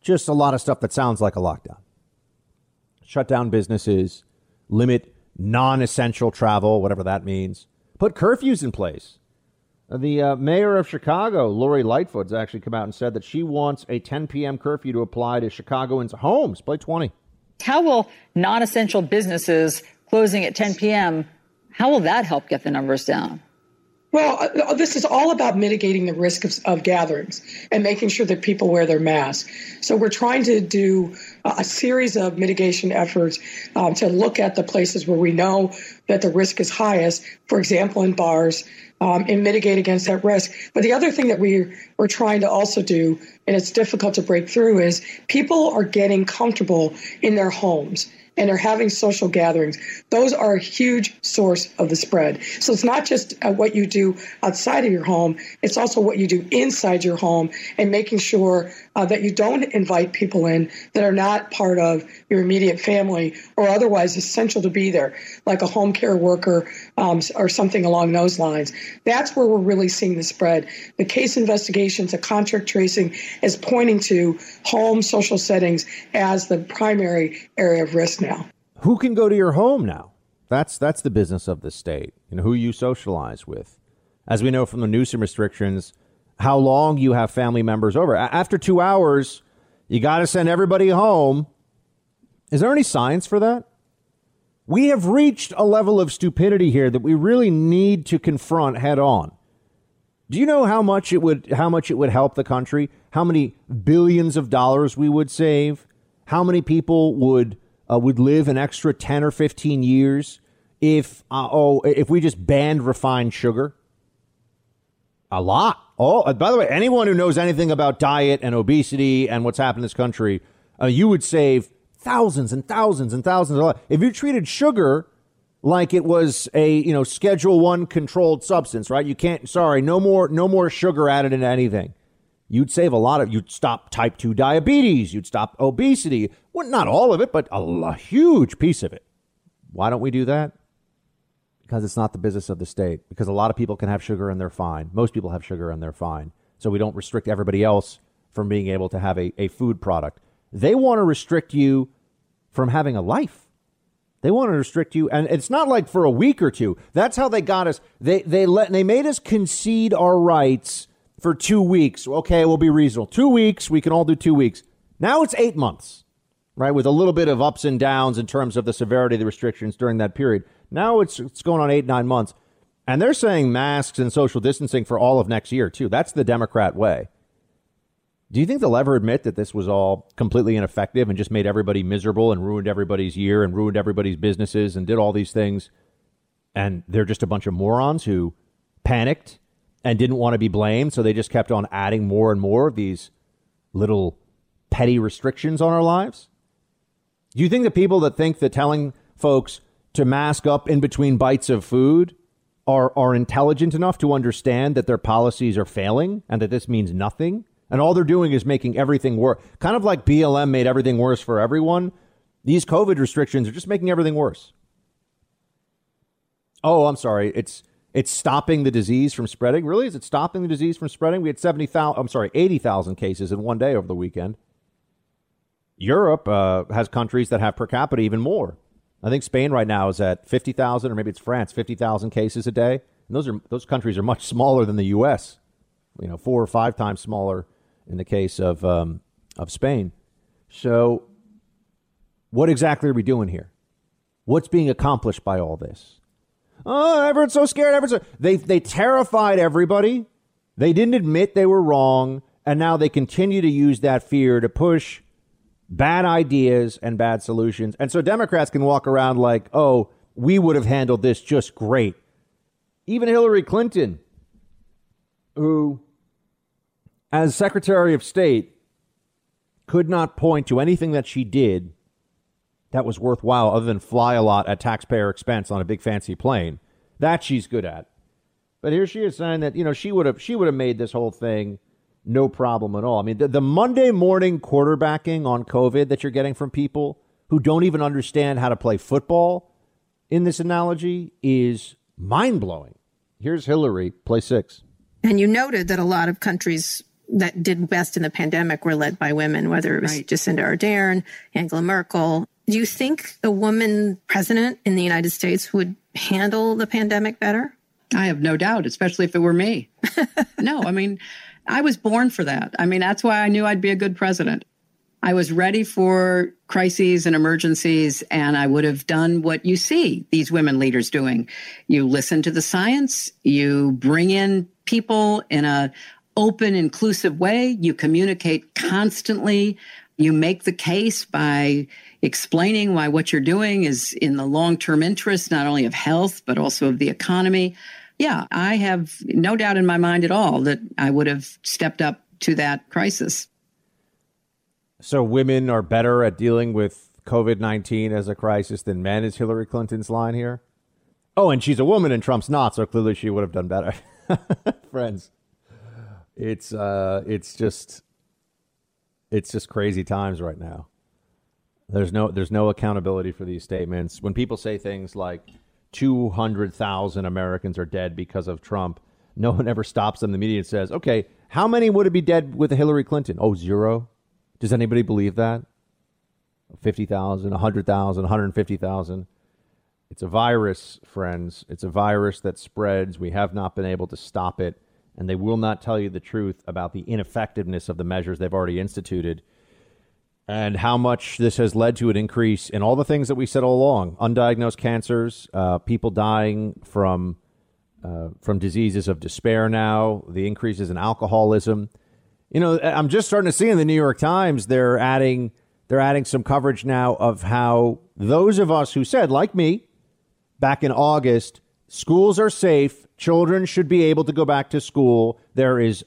just a lot of stuff that sounds like a lockdown. Shut down businesses, limit non essential travel, whatever that means. Put curfews in place. The uh, mayor of Chicago, Lori Lightfoot, has actually come out and said that she wants a 10 p.m. curfew to apply to Chicagoans' homes. Play 20. How will non essential businesses closing at 10 p.m. How will that help get the numbers down? Well, uh, this is all about mitigating the risk of, of, gatherings and making sure that people wear their masks. So we're trying to do a series of mitigation efforts um, to look at the places where we know that the risk is highest. For example, in bars, um, and mitigate against that risk. But the other thing that we we're trying to also do, and it's difficult to break through, is people are getting comfortable in their homes and are having social gatherings, those are a huge source of the spread. So it's not just uh, what you do outside of your home, it's also what you do inside your home and making sure uh, that you don't invite people in that are not part of your immediate family or otherwise essential to be there, like a home care worker um, or something along those lines. That's where we're really seeing the spread. The case investigations, the contract tracing is pointing to home social settings as the primary area of risk now. Who can go to your home now? That's that's the business of the state. You know who you socialize with. As we know from the Newsom restrictions, how long you have family members over. After two hours, you got to send everybody home. Is there any science for that? We have reached a level of stupidity here that we really need to confront head on. Do you know how much it would how much it would help the country? How many billions of dollars we would save? How many people would uh, would live an extra 10 or 15 years if uh, oh if we just banned refined sugar? A lot. Oh, uh, by the way, anyone who knows anything about diet and obesity and what's happened in this country, uh, you would save thousands and thousands and thousands of dollars. If you treated sugar like it was a you know Schedule One controlled substance, right? You can't. Sorry, no more, no more sugar added into anything. You'd save a lot of. You'd stop type two diabetes. You'd stop obesity. Well, not all of it, but a, a huge piece of it. Why don't we do that? because it's not the business of the state. Because a lot of people can have sugar and they're fine. Most people have sugar and they're fine. So we don't restrict everybody else from being able to have a, a food product. They want to restrict you from having a life. They want to restrict you, and it's not like for a week or two. That's how they got us. They they let they made us concede our rights for two weeks. Okay, we'll be reasonable. Two weeks, we can all do two weeks. Now it's eight months, right? With a little bit of ups and downs in terms of the severity of the restrictions during that period. Now it's it's going on eight nine months, and they're saying masks and social distancing for all of next year too. That's the Democrat way. Do you think they'll ever admit that this was all completely ineffective and just made everybody miserable and ruined everybody's year and ruined everybody's businesses and did all these things? And they're just a bunch of morons who panicked and didn't want to be blamed, so they just kept on adding more and more of these little petty restrictions on our lives? Do you think the people that think that telling folks to mask up in between bites of food are, are intelligent enough to understand that their policies are failing and that this means nothing. And all they're doing is making everything worse. Kind of like BLM made everything worse for everyone. These COVID restrictions are just making everything worse. Oh, I'm sorry. It's it's stopping the disease from spreading. Really? Is it stopping the disease from spreading? We had 70,000, I'm sorry, 80,000 cases in one day over the weekend. Europe uh, has countries that have per capita even more. I think Spain right now is at 50,000, or maybe it's France, 50,000 cases a day. And those are those countries are much smaller than the U.S. You know, four or five times smaller in the case of um, of Spain. So, what exactly are we doing here? What's being accomplished by all this? Oh, everyone's so scared. Everyone's so... they they terrified everybody. They didn't admit they were wrong, and now they continue to use that fear to push bad ideas and bad solutions. And so Democrats can walk around like, oh, we would have handled this just great. Even Hillary Clinton, who, as Secretary of State, could not point to anything that she did that was worthwhile other than fly a lot at taxpayer expense on a big fancy plane. That she's good at. But here she is saying that, you know, she would have she would have made this whole thing no problem at all. I mean, the, the Monday morning quarterbacking on COVID that you're getting from people who don't even understand how to play football in this analogy is mind blowing. Here's Hillary, play six. And you noted that a lot of countries that did best in the pandemic were led by women, whether it was right. Jacinda Ardern, Angela Merkel. Do you think a woman president in the United States would handle the pandemic better? I have no doubt, especially if it were me. no, I mean, I was born for that. I mean, that's why I knew I'd be a good president. I was ready for crises and emergencies, and I would have done what you see these women leaders doing. You listen to the science, you bring in people in a open, inclusive way, you communicate constantly, you make the case by explaining why what you're doing is in the long term interest, not only of health, but also of the economy. yeah, I have no doubt in my mind at all that I would have stepped up to that crisis. So women are better at dealing with COVID 19 as a crisis than men, is Hillary Clinton's line here? Oh, and she's a woman and Trump's not, so clearly she would have done better. Friends, it's uh, it's just it's just crazy times right now. There's no there's no accountability for these statements. When people say things like 200,000 Americans are dead because of Trump, no one ever stops them. The media says, "Okay, how many would it be dead with Hillary Clinton?" Oh, zero. Does anybody believe that? 50,000, 100,000, 150,000. It's a virus, friends. It's a virus that spreads. We have not been able to stop it, and they will not tell you the truth about the ineffectiveness of the measures they've already instituted and how much this has led to an increase in all the things that we said all along undiagnosed cancers, uh, people dying from, uh, from diseases of despair now, the increases in alcoholism. You know, I'm just starting to see in the New York Times they're adding they're adding some coverage now of how those of us who said, like me, back in August, schools are safe, children should be able to go back to school. There is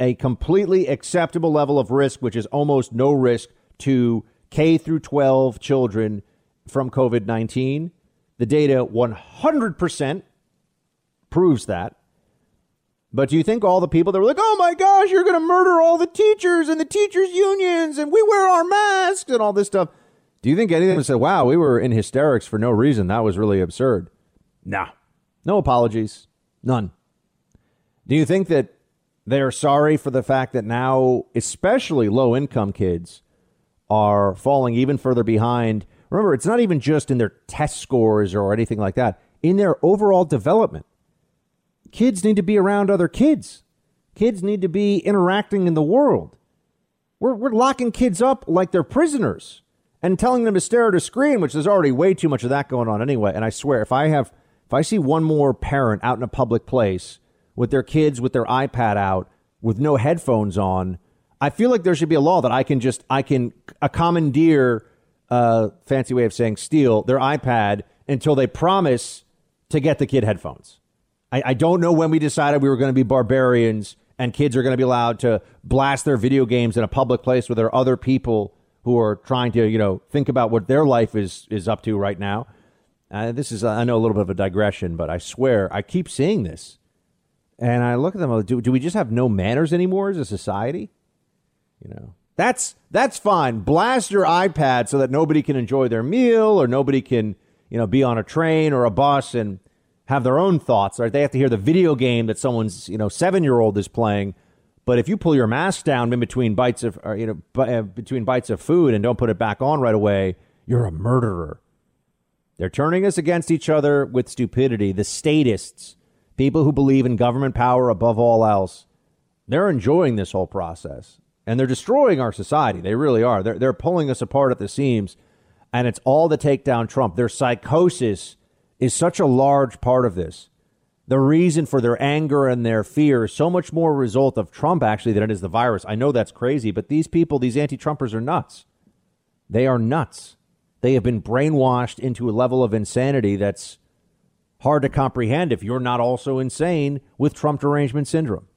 a completely acceptable level of risk, which is almost no risk to K through 12 children from COVID 19. The data 100% proves that. But do you think all the people that were like, oh my gosh, you're going to murder all the teachers and the teachers' unions and we wear our masks and all this stuff? Do you think any of them said, wow, we were in hysterics for no reason? That was really absurd. Nah. No apologies. None. Do you think that they're sorry for the fact that now, especially low income kids, are falling even further behind? Remember, it's not even just in their test scores or anything like that, in their overall development. Kids need to be around other kids. Kids need to be interacting in the world. We're, we're locking kids up like they're prisoners and telling them to stare at a screen, which there's already way too much of that going on anyway. And I swear, if I have, if I see one more parent out in a public place with their kids with their iPad out with no headphones on, I feel like there should be a law that I can just, I can a commandeer, uh, fancy way of saying steal their iPad until they promise to get the kid headphones. I, I don't know when we decided we were going to be barbarians and kids are going to be allowed to blast their video games in a public place where there are other people who are trying to, you know, think about what their life is is up to right now. Uh, this is, I know, a little bit of a digression, but I swear I keep seeing this, and I look at them. Do, do we just have no manners anymore as a society? You know, that's that's fine. Blast your iPad so that nobody can enjoy their meal or nobody can, you know, be on a train or a bus and have their own thoughts, right? They have to hear the video game that someone's, you know, seven year old is playing. But if you pull your mask down in between bites of, or, you know, uh, between bites of food and don't put it back on right away, you're a murderer. They're turning us against each other with stupidity. The statists, people who believe in government power above all else, they're enjoying this whole process and they're destroying our society. They really are. They're, they're pulling us apart at the seams. And it's all to take down Trump. Their psychosis is such a large part of this. The reason for their anger and their fear is so much more a result of Trump, actually, than it is the virus. I know that's crazy, but these people, these anti Trumpers, are nuts. They are nuts. They have been brainwashed into a level of insanity that's hard to comprehend if you're not also insane with Trump derangement syndrome.